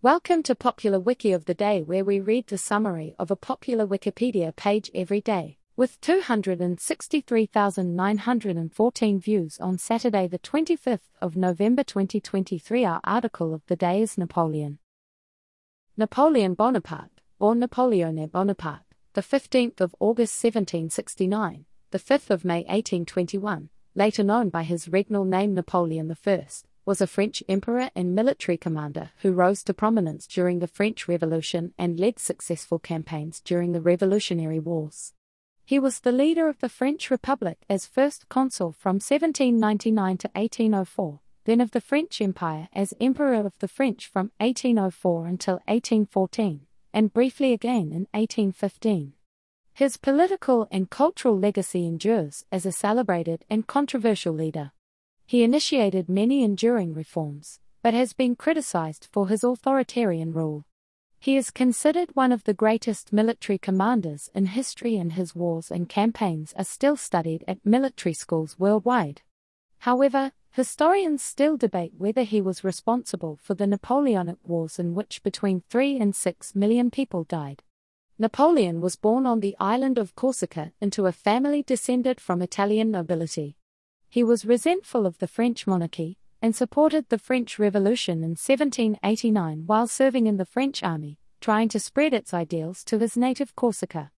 Welcome to Popular Wiki of the Day, where we read the summary of a popular Wikipedia page every day. With 263,914 views on Saturday, the 25th of November 2023, our article of the day is Napoleon. Napoleon Bonaparte, or Napoleone Buonaparte, the 15th of August 1769, the 5th of May 1821, later known by his regnal name Napoleon I, was a French emperor and military commander who rose to prominence during the French Revolution and led successful campaigns during the Revolutionary Wars. He was the leader of the French Republic as first consul from 1799 to 1804, then of the French Empire as Emperor of the French from 1804 until 1814, and briefly again in 1815. His political and cultural legacy endures as a celebrated and controversial leader. He initiated many enduring reforms, but has been criticized for his authoritarian rule. He is considered one of the greatest military commanders in history, and his wars and campaigns are still studied at military schools worldwide. However, historians still debate whether he was responsible for the Napoleonic Wars, in which between 3 and 6 million people died. Napoleon was born on the island of Corsica into a family descended from Italian nobility. He was resentful of the French monarchy and supported the French Revolution in 1789 while serving in the French army, trying to spread its ideals to his native Corsica.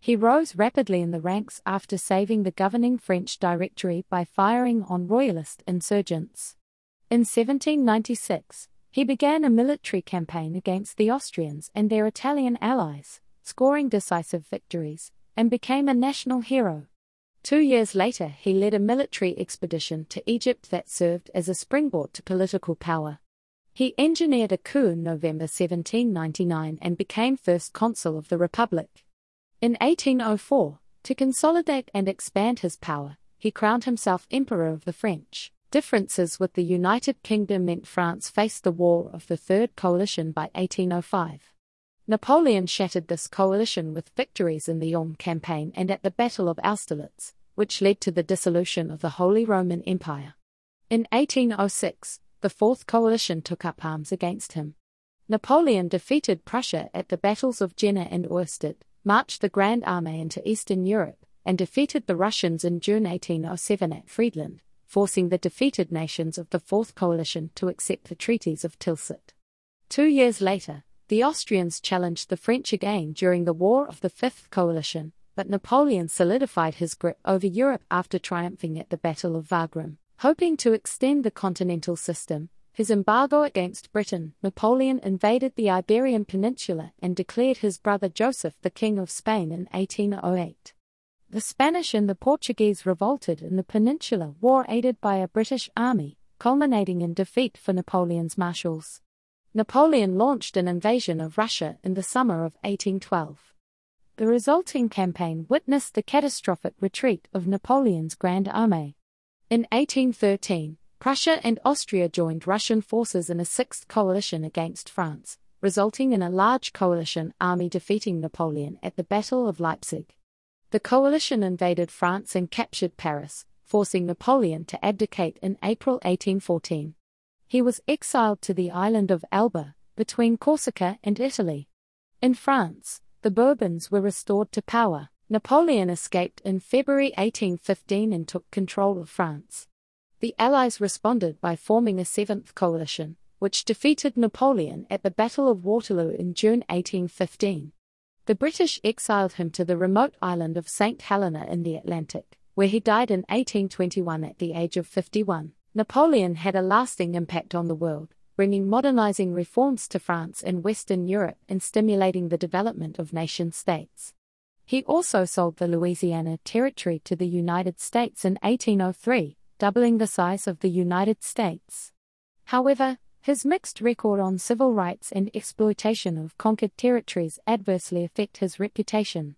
He rose rapidly in the ranks after saving the governing French Directory by firing on royalist insurgents. In 1796, he began a military campaign against the Austrians and their Italian allies, scoring decisive victories, and became a national hero. Two years later, he led a military expedition to Egypt that served as a springboard to political power. He engineered a coup in November 1799 and became first consul of the Republic. In 1804, to consolidate and expand his power, he crowned himself Emperor of the French. Differences with the United Kingdom meant France faced the War of the Third Coalition by 1805. Napoleon shattered this coalition with victories in the Ulm campaign and at the Battle of Austerlitz, which led to the dissolution of the Holy Roman Empire. In 1806, the Fourth Coalition took up arms against him. Napoleon defeated Prussia at the battles of Jena and Auerstedt, marched the Grand Army into Eastern Europe, and defeated the Russians in June 1807 at Friedland, forcing the defeated nations of the Fourth Coalition to accept the treaties of Tilsit. Two years later, the Austrians challenged the French again during the War of the Fifth Coalition, but Napoleon solidified his grip over Europe after triumphing at the Battle of Wagram. Hoping to extend the continental system, his embargo against Britain, Napoleon invaded the Iberian Peninsula and declared his brother Joseph the King of Spain in 1808. The Spanish and the Portuguese revolted in the Peninsular War aided by a British army, culminating in defeat for Napoleon's marshals. Napoleon launched an invasion of Russia in the summer of 1812. The resulting campaign witnessed the catastrophic retreat of Napoleon's Grand Army. In 1813, Prussia and Austria joined Russian forces in a sixth coalition against France, resulting in a large coalition army defeating Napoleon at the Battle of Leipzig. The coalition invaded France and captured Paris, forcing Napoleon to abdicate in April 1814 he was exiled to the island of Elba, between Corsica and Italy. In France, the Bourbons were restored to power. Napoleon escaped in February 1815 and took control of France. The Allies responded by forming a seventh coalition, which defeated Napoleon at the Battle of Waterloo in June 1815. The British exiled him to the remote island of St. Helena in the Atlantic, where he died in 1821 at the age of 51. Napoleon had a lasting impact on the world, bringing modernizing reforms to France and Western Europe and stimulating the development of nation states. He also sold the Louisiana Territory to the United States in 1803, doubling the size of the United States. However, his mixed record on civil rights and exploitation of conquered territories adversely affect his reputation.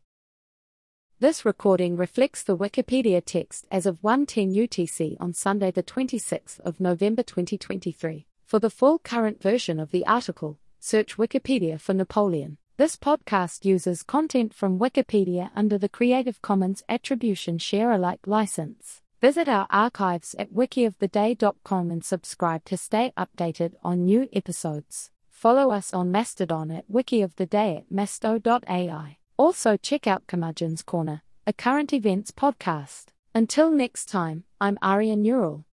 This recording reflects the Wikipedia text as of 1:10 UTC on Sunday the 26th of November 2023. For the full current version of the article, search Wikipedia for Napoleon. This podcast uses content from Wikipedia under the Creative Commons Attribution Share Alike license. Visit our archives at wikioftheday.com and subscribe to stay updated on new episodes. follow us on Mastodon at wiki of the day at masto.ai. Also, check out Curmudgeon's Corner, a current events podcast. Until next time, I'm Arya Neural.